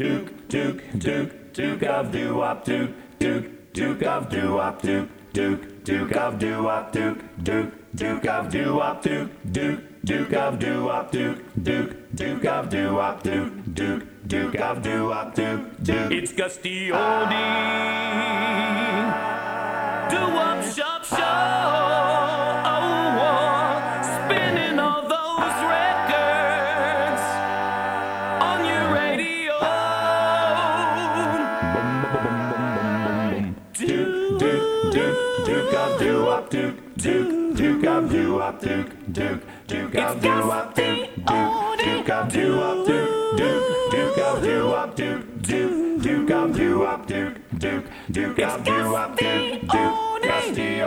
Duke, Duke, Duke, Duke of doo-wop, Duke, Duke, Duke of doo-wop, Duke, Duke, Duke of doo-wop, Duke, Duke, Duke of doo-wop, Duke, Duke, Duke of doo-wop, Duke, Duke, Duke of doo-wop, Duke, Duke, Duke of doo-wop, Duke, Duke. It's Gus D Oldie, doo-wop of doo-wop, Duke, Duke, Duke of doo-wop, Duke, Duke, Duke of doo-wop, Duke, Duke, Duke of doo-wop, Duke, Duke, Duke of doo-wop, Duke, Duke, Duke of doo-wop, Duke, Duke, Gusty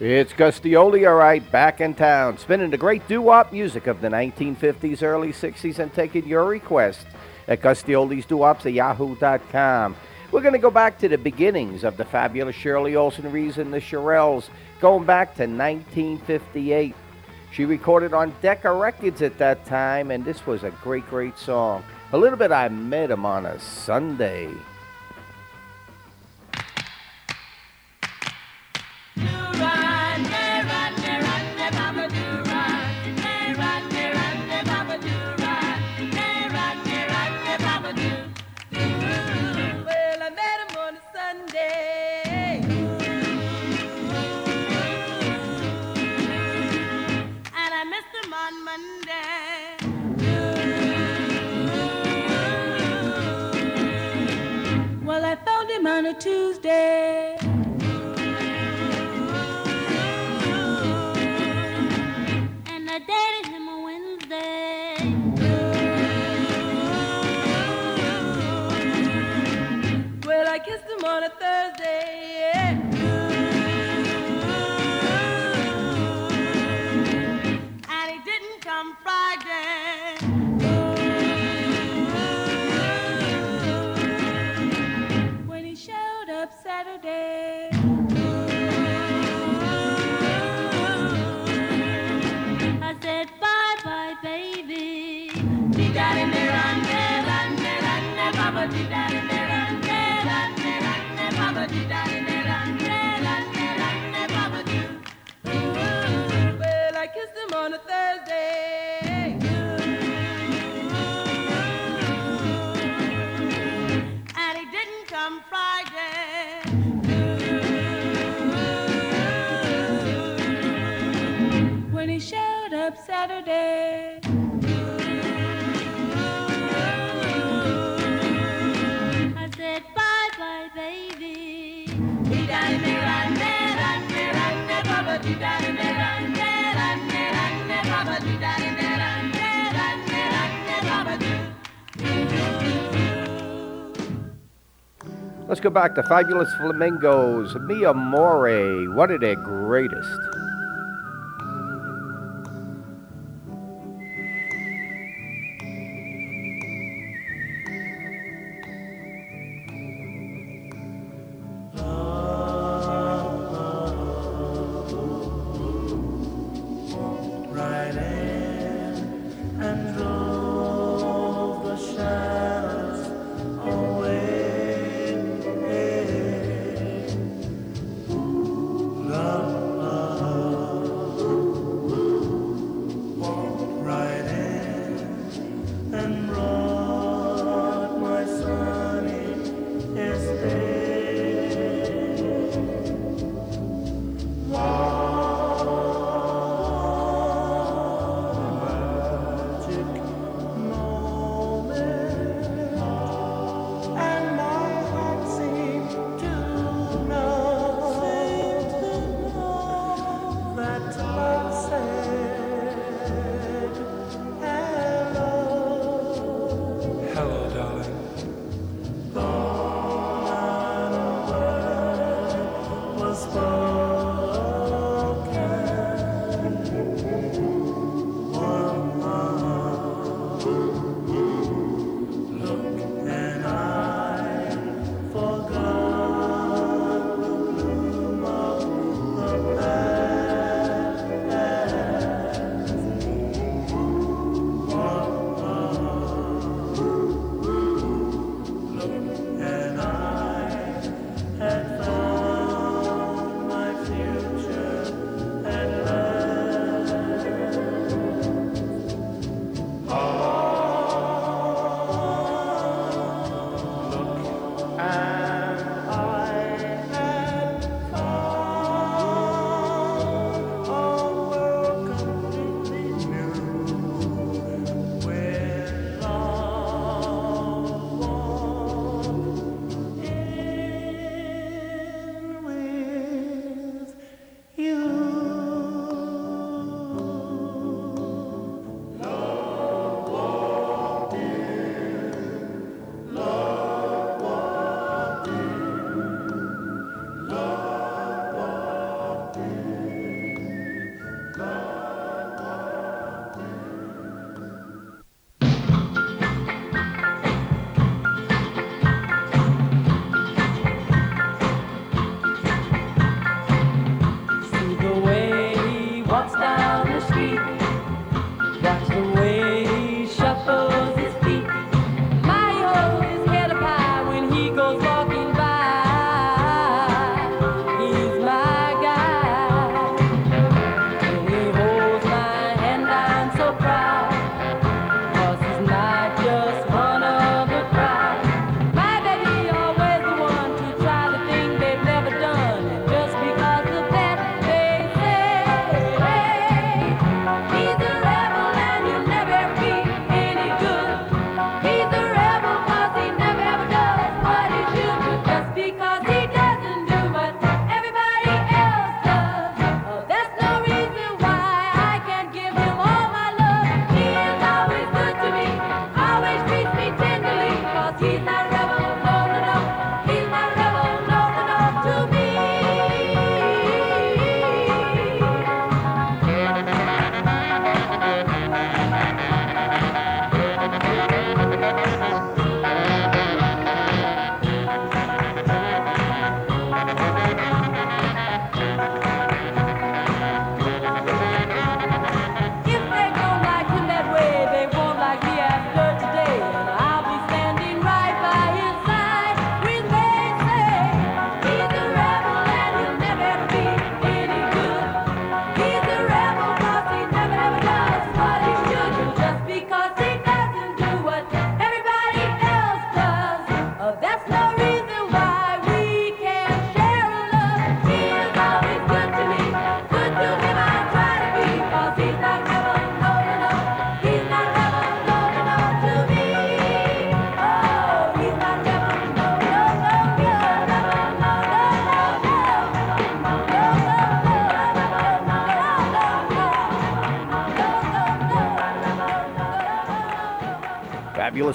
It's Gus D Oldie, all right, back in town, spinning the great doo-wop music of the 1950s, early 60s, and taking your request at Gustioli's Doo-Wops at yahoo.com. We're going to go back to the beginnings of the fabulous Shirley Alston Reeves and the Shirelles, going back to 1958. She recorded on Decca Records at that time, and this was a great, great song. A little bit I met him on a Sunday. Sunday. Back to Fabulous Flamingos, Mio Amore, one of their greatest.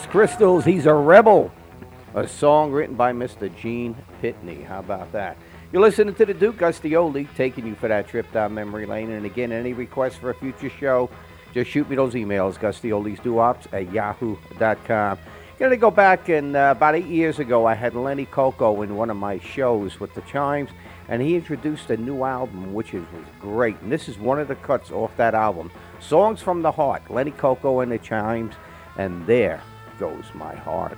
Crystals, He's a Rebel, a song written by Mr. Gene Pitney. How about that? You're listening to the Duke Gus D Oldie taking you for that trip down memory lane. And again, any requests for a future show, just shoot me those emails, gustiolesduops at yahoo.com. You know, to go back, and uh, about eight years ago, I had Lenny Coco in one of my shows with the Chimes, and he introduced a new album, which is, was great. And this is one of the cuts off that album Songs from the Heart, Lenny Coco and the Chimes, and there goes my heart.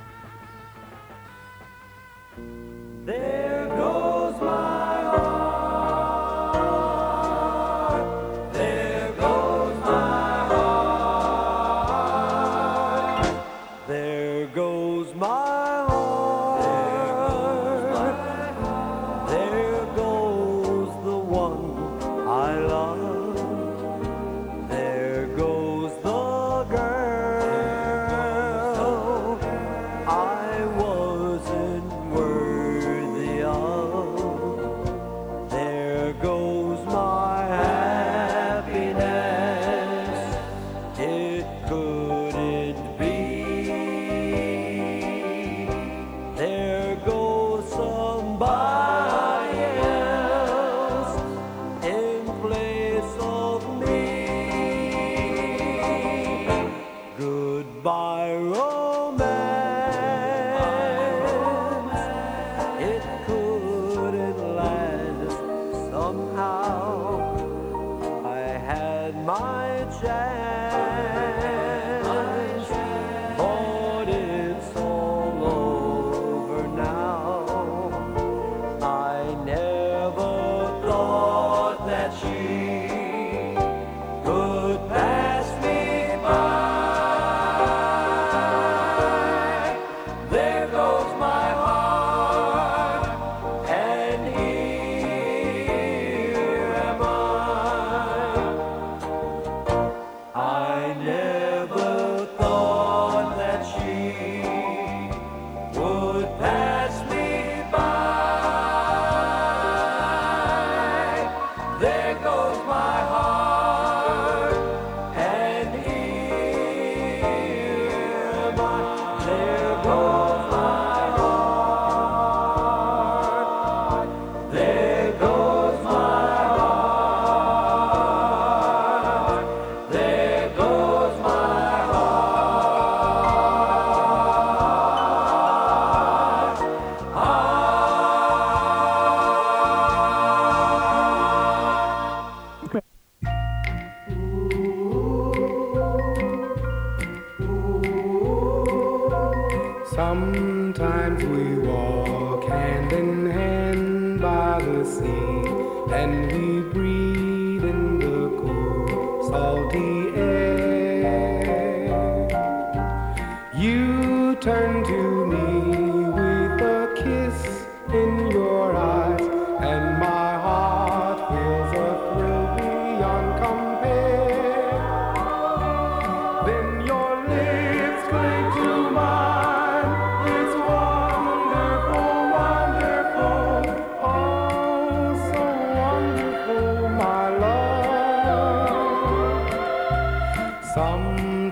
There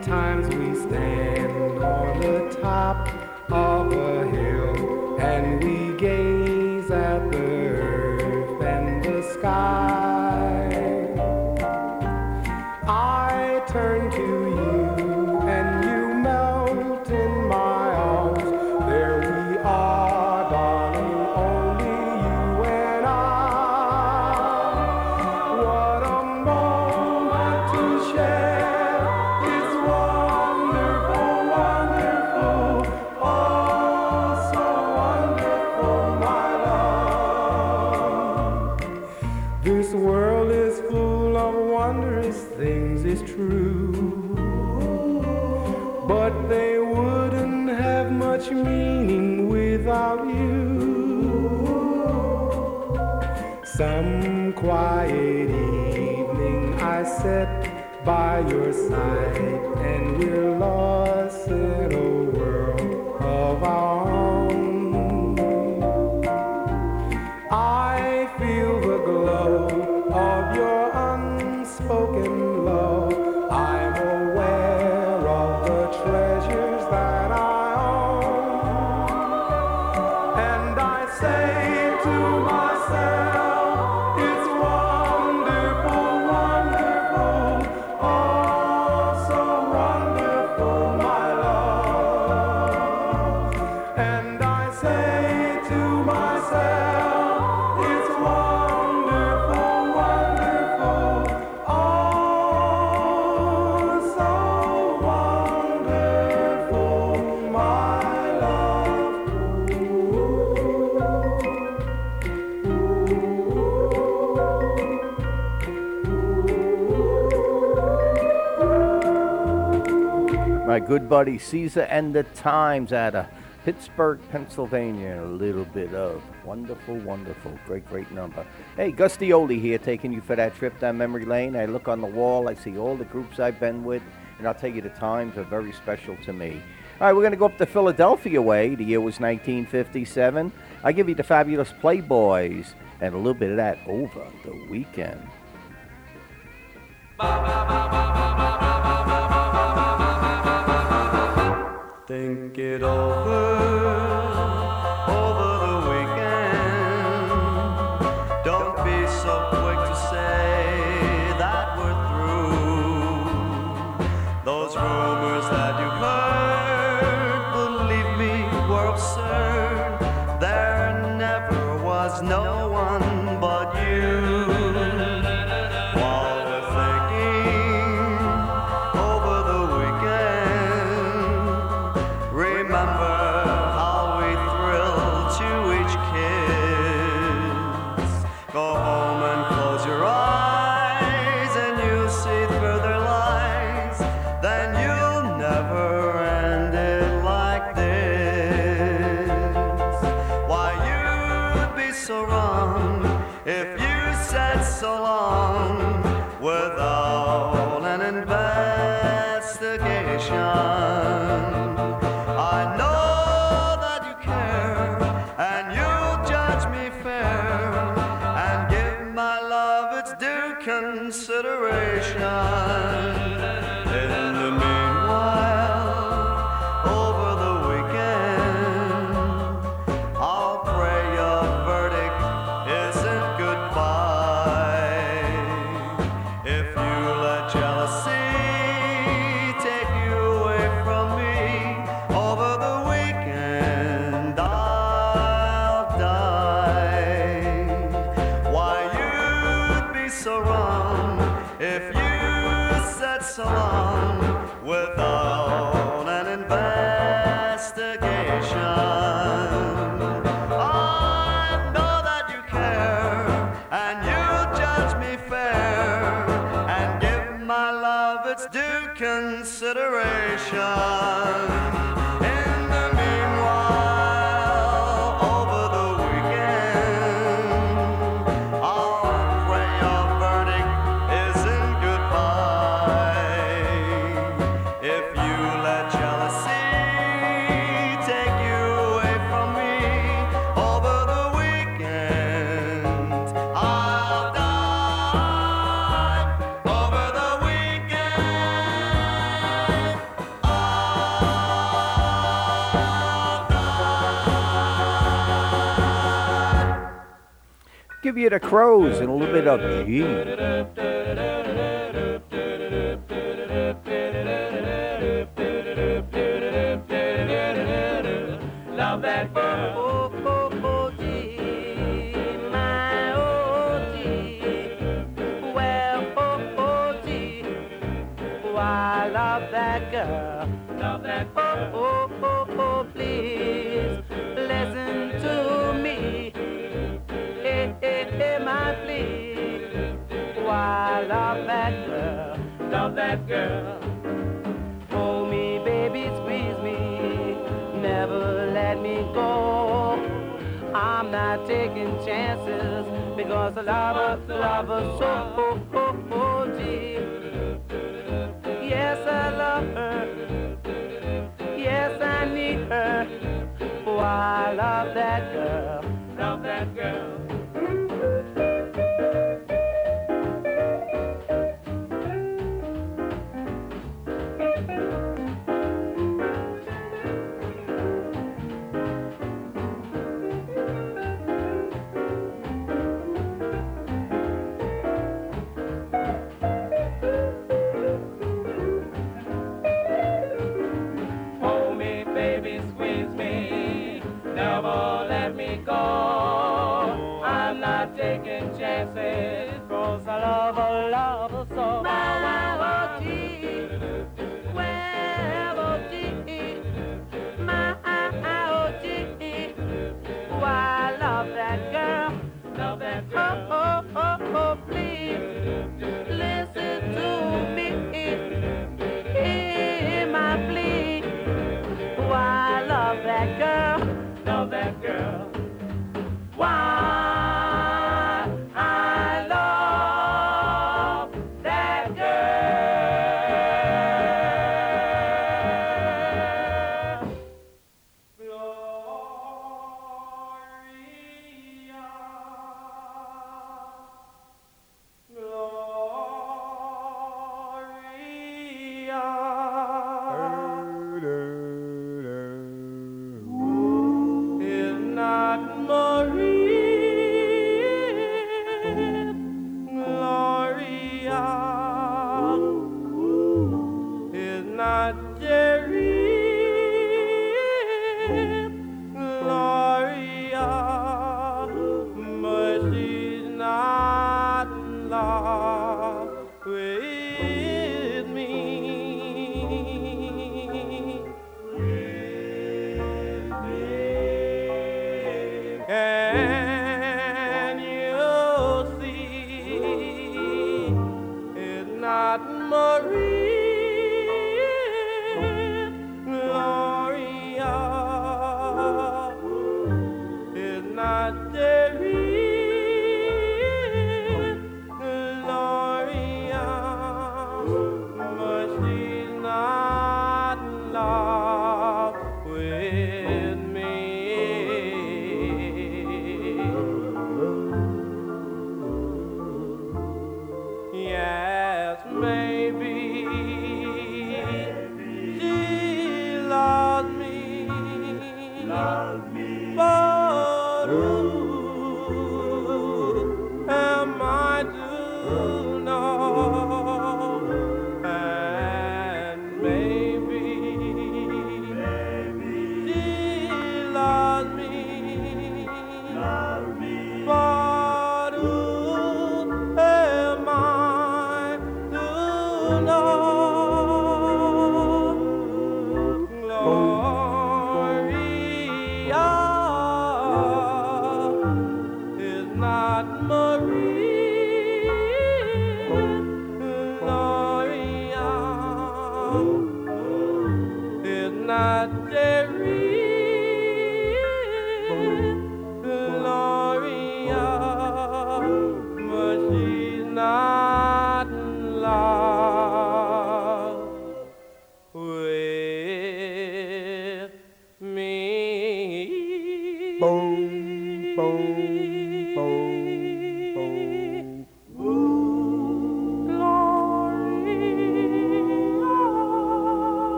Sometimes we stand on the top of a hill. good buddy Caesar and the Times out of Pittsburgh, Pennsylvania. A little bit of wonderful, wonderful, great, great number. Hey, Gus D Oldie here, taking you for that trip down memory lane. I look on the wall, I see all the groups I've been with, and I'll tell you the times are very special to me. All right, we're going to go up the Philadelphia way. The year was 1957. I give you the fabulous Playboys and a little bit of that over the weekend. Ba, ba, ba, Think it over. tribute to Crows and a little bit of Gee. That girl. Hold me, baby, squeeze me. Never let me go. I'm not taking chances because I love her, love her so oh, oh, oh, dear. Yes, I love her. Yes, I need her. Oh, I love that girl. Love that girl. Oh, oh, oh, oh, please.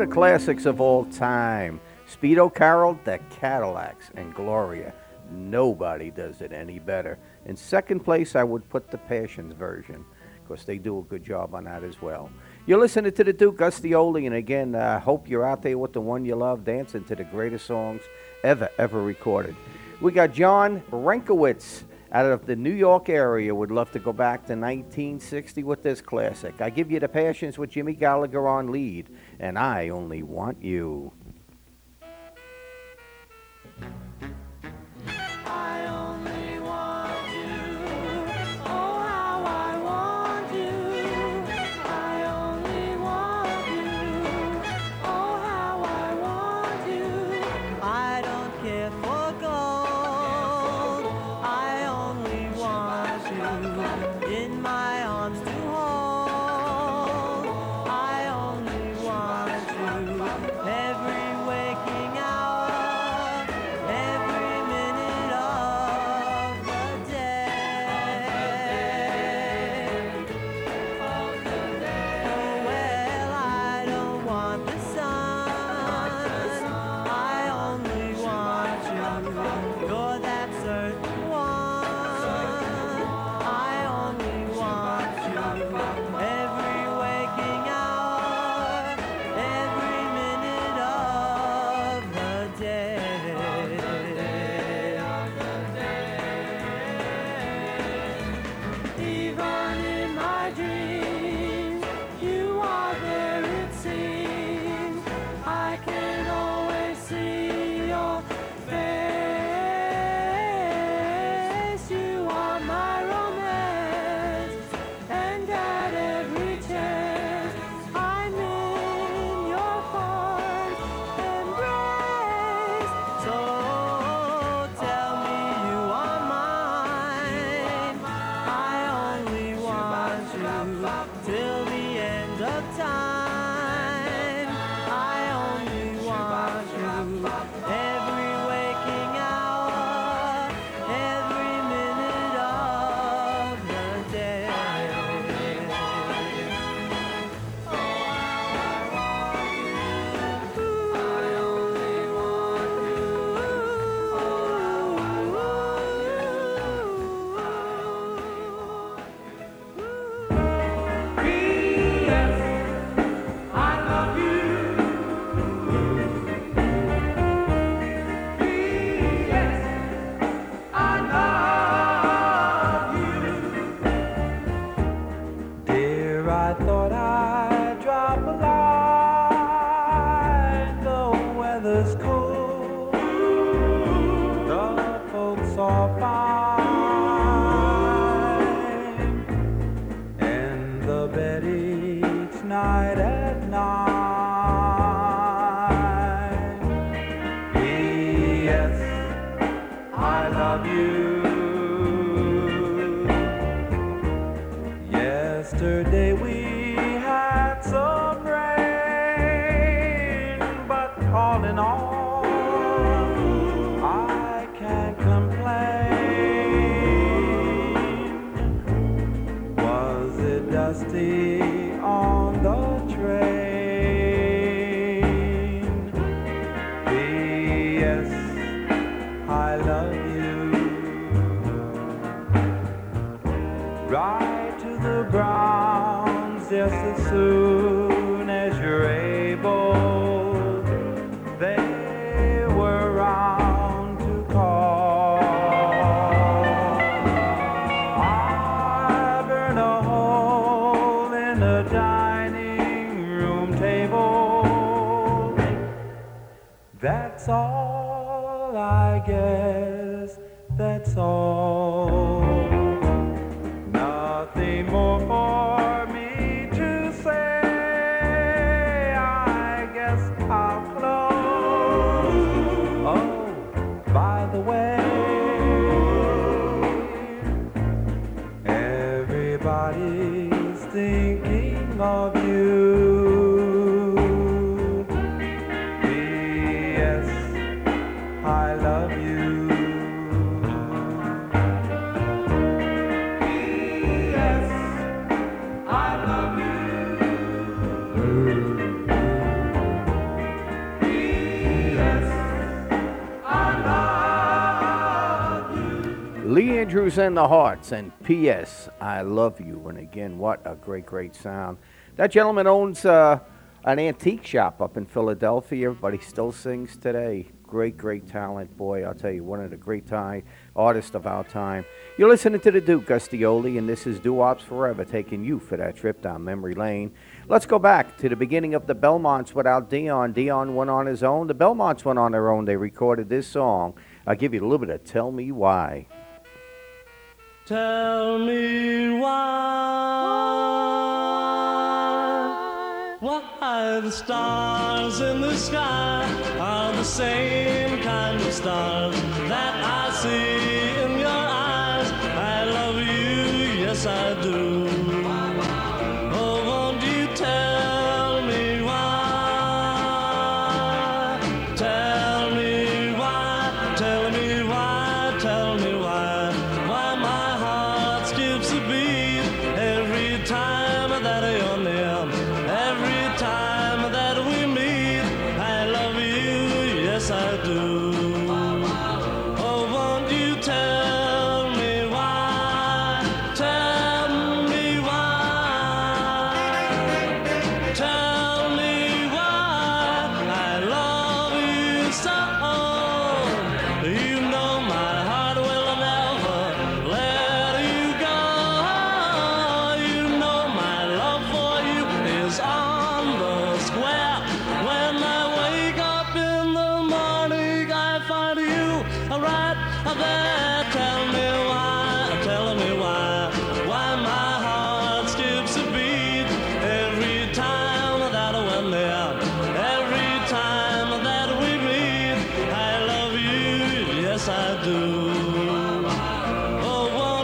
of the classics of all time Speedo Carroll, The Cadillacs, and Gloria. Nobody does it any better. In second place, I would put the Passions version because they do a good job on that as well. You're listening to the Duke Gus D Oldie, and again, I uh, hope you're out there with the one you love, dancing to the greatest songs ever, ever recorded. We got John Renkowitz out of the New York area would love to go back to 1960 with this classic. I give you the passions with Jimmy Gallagher on lead, and I only want you. dusty on the trail. Andrews and the Hearts, and P.S. I love you. And again, what a great, great sound. That gentleman owns uh, an antique shop up in Philadelphia, but he still sings today. Great, great talent, boy. I'll tell you, one of the great time, artists of our time. You're listening to the Duke Gus D Oldie, and this is Doo-Wops Forever, taking you for that trip down memory lane. Let's go back to the beginning of the Belmonts without Dion. Dion went on his own. The Belmonts went on their own. They recorded this song. I'll give you a little bit of Tell Me Why. Tell me why, why the stars in the sky are the same kind of stars?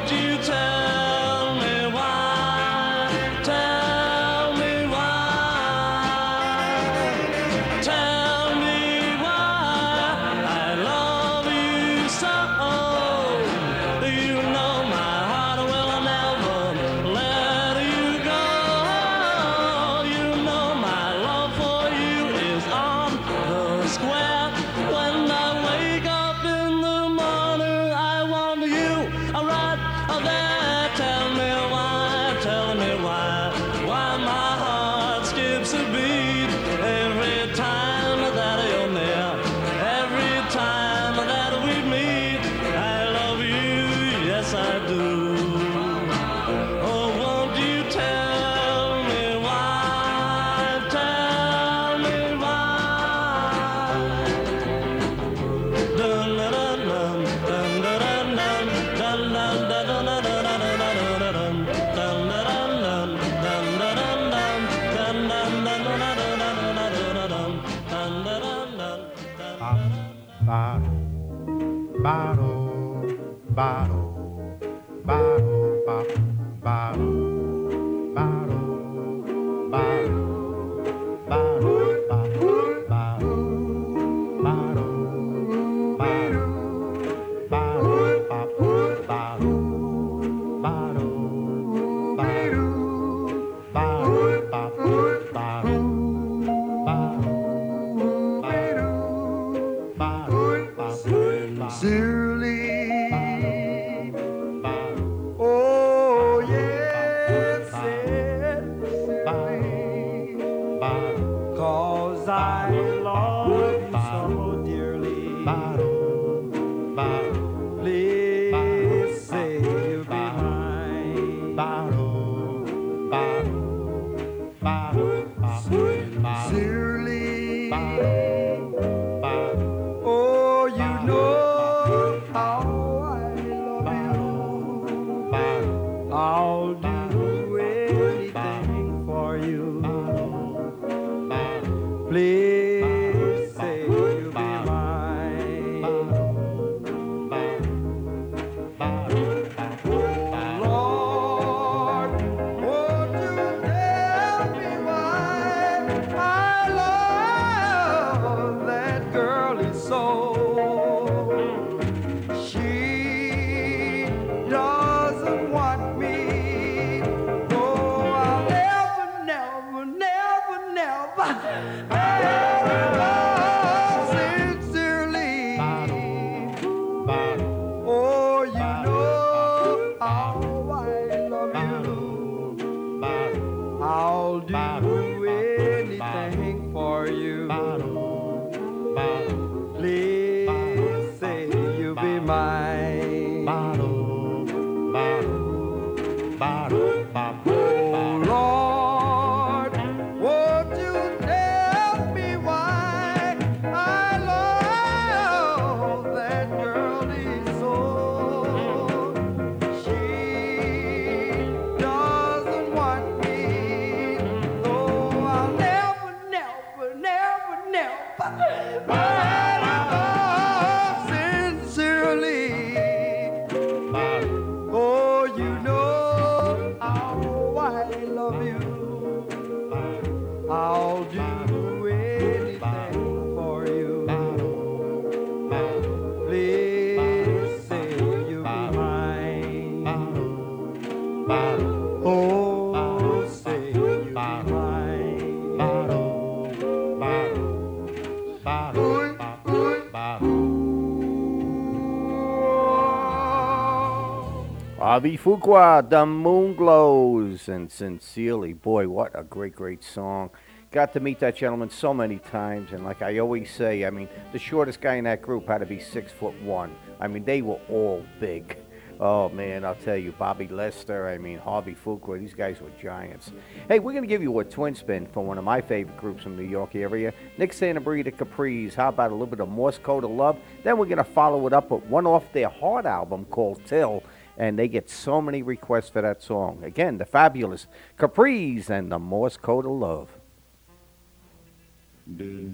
do you tell? Fuqua, The Moonglows, and Sincerely. Boy, what a great, great song. Got to meet that gentleman so many times, and like I always say, I mean, the shortest guy in that group had to be six foot one. I mean, they were all big. Oh man, I'll tell you, Bobby Lester, I mean, Harvey Fuqua, these guys were giants. Hey, we're going to give you a twin spin for one of my favorite groups from New York area, Nick Santamaria Capri's. How about a little bit of Morse Code of Love? Then we're going to follow it up with one off their Heart album called Till and they get so many requests for that song. Again, the fabulous Capri's and the Morse Code of Love. Till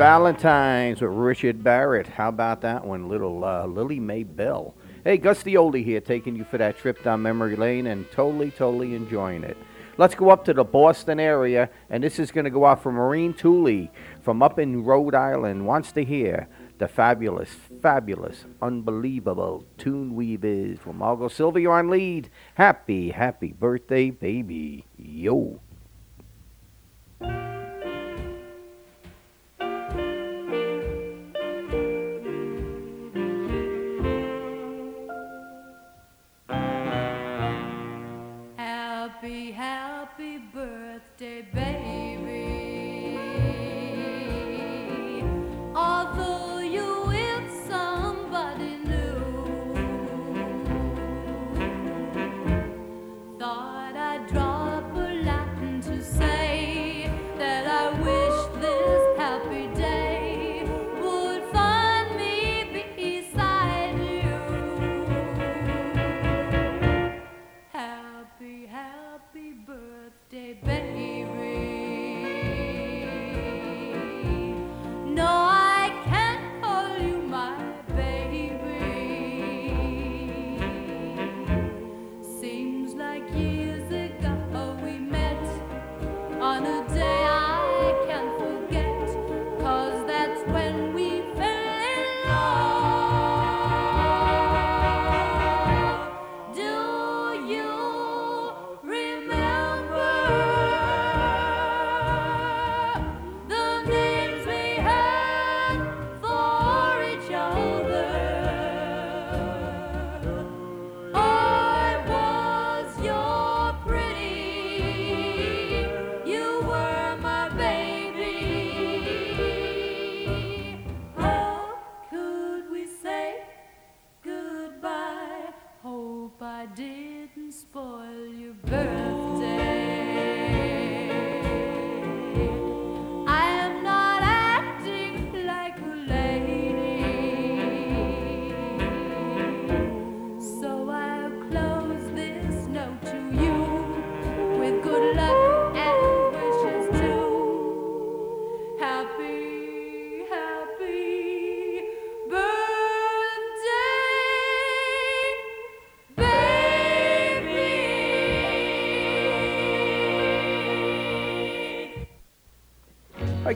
Valentine's with Richard Barrett. How about that one? Little uh, Lily Mae Bell. Hey, Gus D Oldie here, taking you for that trip down memory lane and totally, totally enjoying it. Let's go up to the Boston area, and this is going to go out for Maureen Tooley from up in Rhode Island. Wants to hear the fabulous, fabulous, unbelievable Tune Weavers from Margo Sylvia on lead. Happy, happy birthday, baby. Yo. day, baby.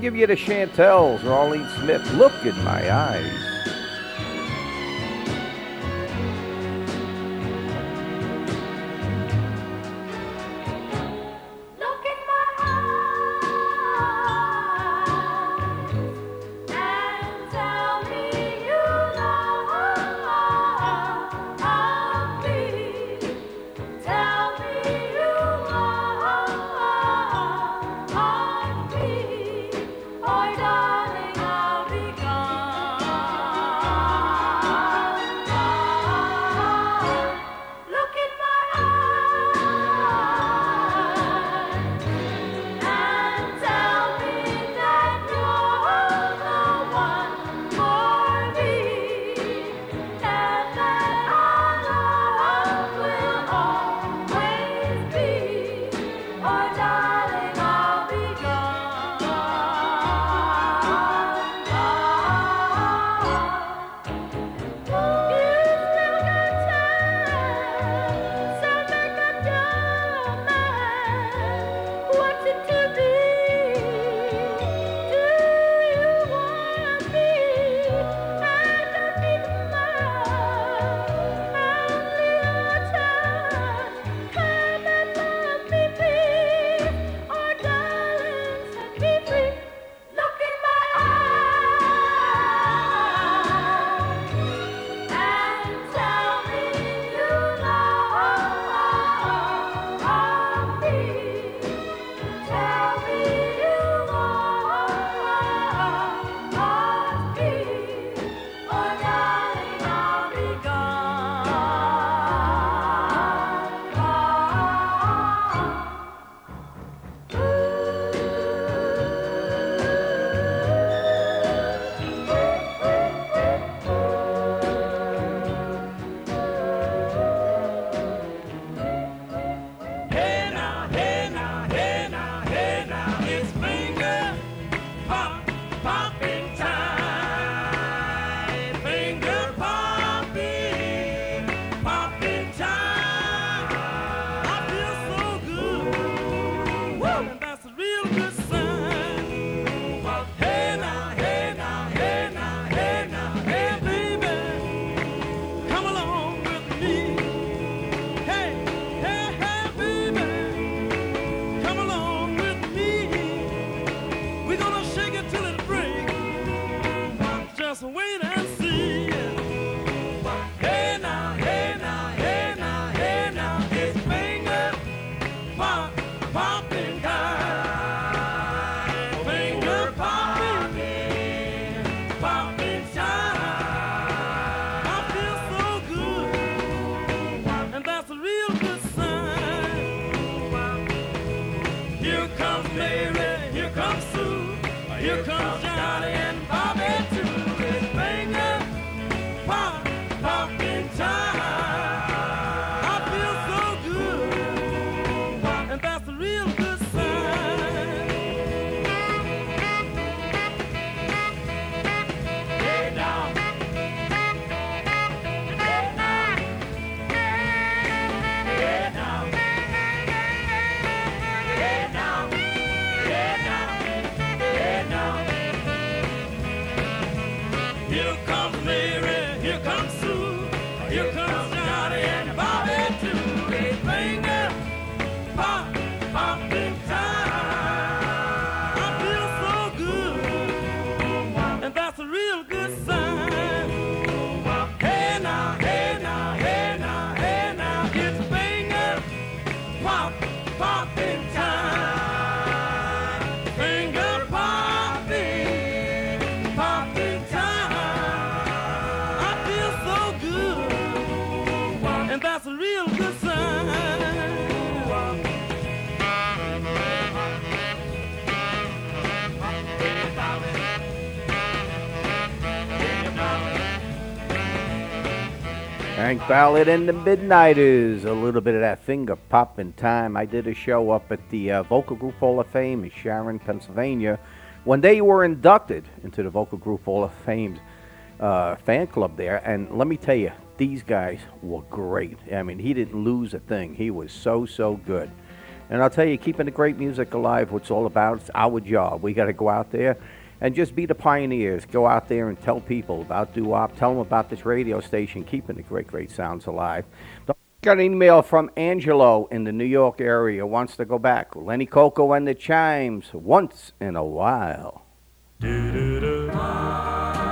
give you the Chantels, Arlene Smith. Look in my eyes. Hank Ballard and the Midnighters. A little bit of that finger popping time. I did a show up at the uh, Vocal Group Hall of Fame in Sharon, Pennsylvania. When they were inducted into the Vocal Group Hall of Fame uh, fan club there, and let me tell you, these guys were great. I mean, he didn't lose a thing. He was so so good. And I'll tell you, keeping the great music alive, what's all about. It's our job. We got to go out there and just be the pioneers. Go out there and tell people about doo-wop. Tell them about this radio station, keeping the great, great sounds alive. Got an email from Angelo in the New York area. Wants to go back. Lenny Cocco and the Chimes. Once in a while. Do, do, do.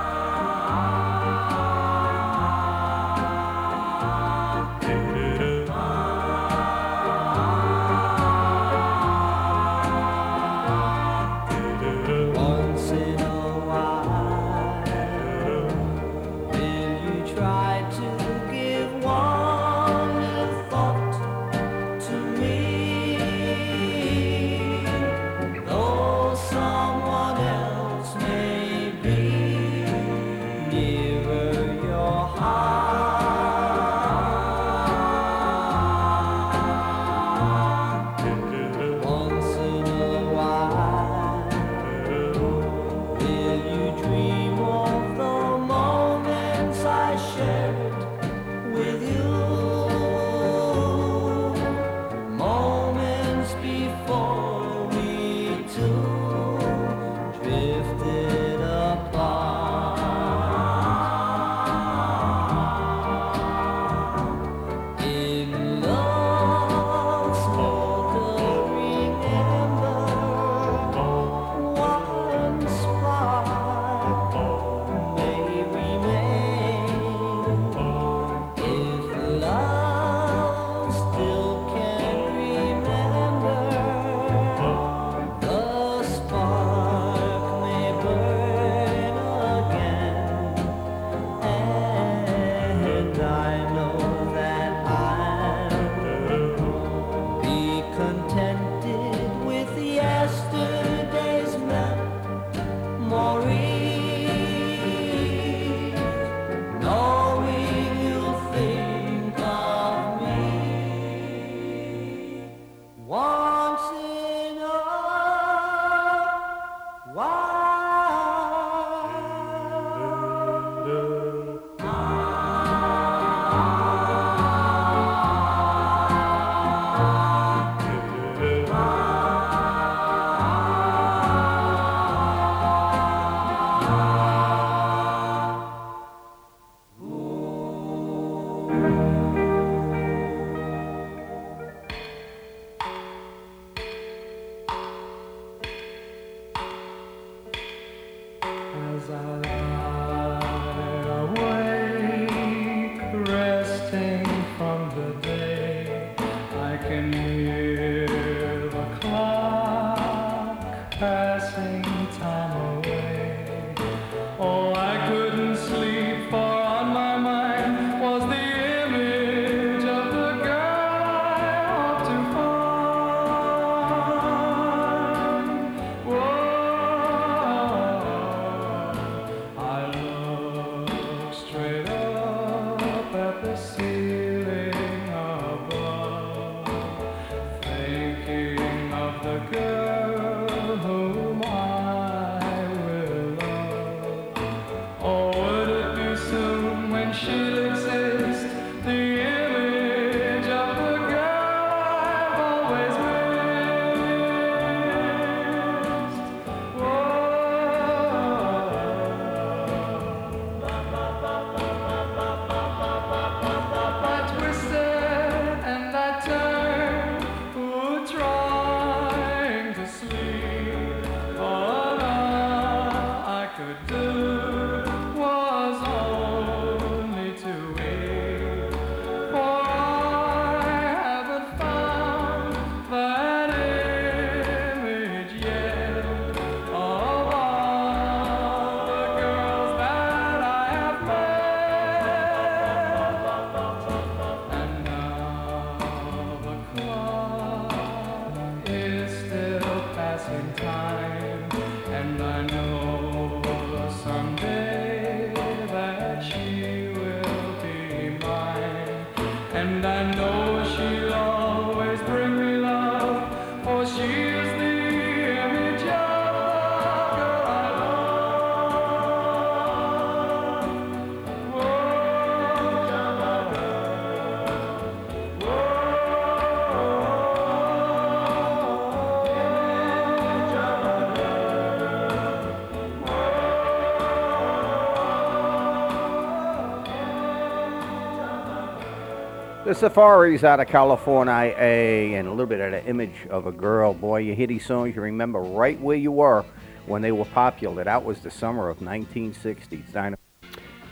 The Safaris out of California, and a little bit of the image of a girl. Boy, you hear these songs, you remember right where you were when they were popular. That was the summer of 1960s. Dynam-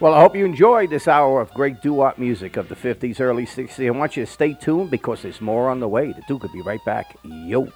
Well, I hope you enjoyed this hour of great doo-wop music of the 50s, early 60s. I want you to stay tuned because there's more on the way. The Duke will be right back. Yo.